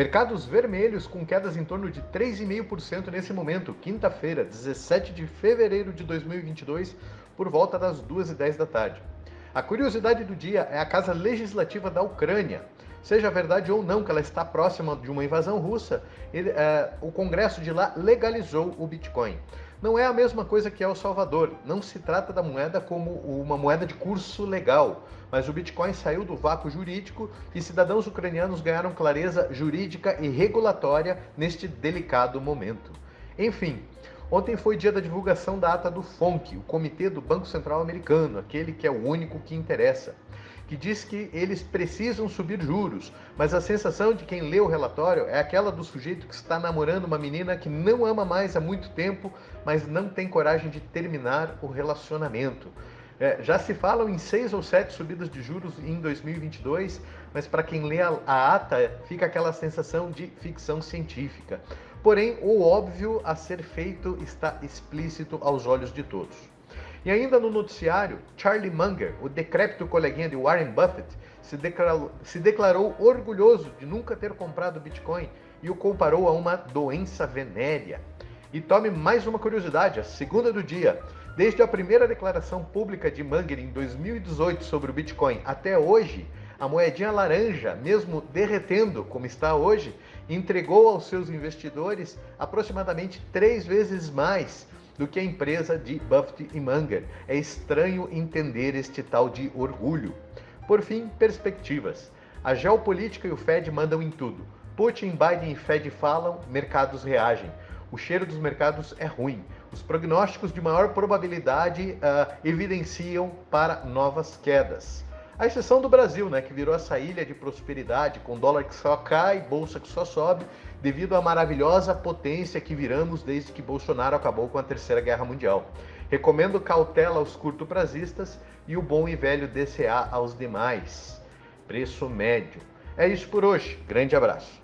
Mercados vermelhos com quedas em torno de 3,5% nesse momento, quinta-feira, 17 de fevereiro de 2022, por volta das 2h10 da tarde. A curiosidade do dia é a Casa Legislativa da Ucrânia. Seja verdade ou não que ela está próxima de uma invasão russa, ele, é, o Congresso de lá legalizou o Bitcoin. Não é a mesma coisa que El Salvador. Não se trata da moeda como uma moeda de curso legal, mas o Bitcoin saiu do vácuo jurídico e cidadãos ucranianos ganharam clareza jurídica e regulatória neste delicado momento. Enfim, Ontem foi dia da divulgação da ata do FONC, o Comitê do Banco Central Americano, aquele que é o único que interessa, que diz que eles precisam subir juros, mas a sensação de quem lê o relatório é aquela do sujeito que está namorando uma menina que não ama mais há muito tempo, mas não tem coragem de terminar o relacionamento. É, já se falam em seis ou sete subidas de juros em 2022, mas para quem lê a, a ata fica aquela sensação de ficção científica. Porém, o óbvio a ser feito está explícito aos olhos de todos. E ainda no noticiário, Charlie Munger, o decrépito coleguinha de Warren Buffett, se declarou, se declarou orgulhoso de nunca ter comprado Bitcoin e o comparou a uma doença venérea. E tome mais uma curiosidade, a segunda do dia. Desde a primeira declaração pública de Munger em 2018 sobre o Bitcoin até hoje, a moedinha laranja, mesmo derretendo como está hoje, entregou aos seus investidores aproximadamente três vezes mais do que a empresa de Buffett e Munger. É estranho entender este tal de orgulho. Por fim, perspectivas. A geopolítica e o Fed mandam em tudo. Putin, Biden e Fed falam, mercados reagem. O cheiro dos mercados é ruim. Os prognósticos de maior probabilidade uh, evidenciam para novas quedas. A exceção do Brasil, né, que virou essa ilha de prosperidade, com dólar que só cai, bolsa que só sobe, devido à maravilhosa potência que viramos desde que Bolsonaro acabou com a Terceira Guerra Mundial. Recomendo cautela aos curto-prazistas e o bom e velho DCA aos demais. Preço médio. É isso por hoje. Grande abraço.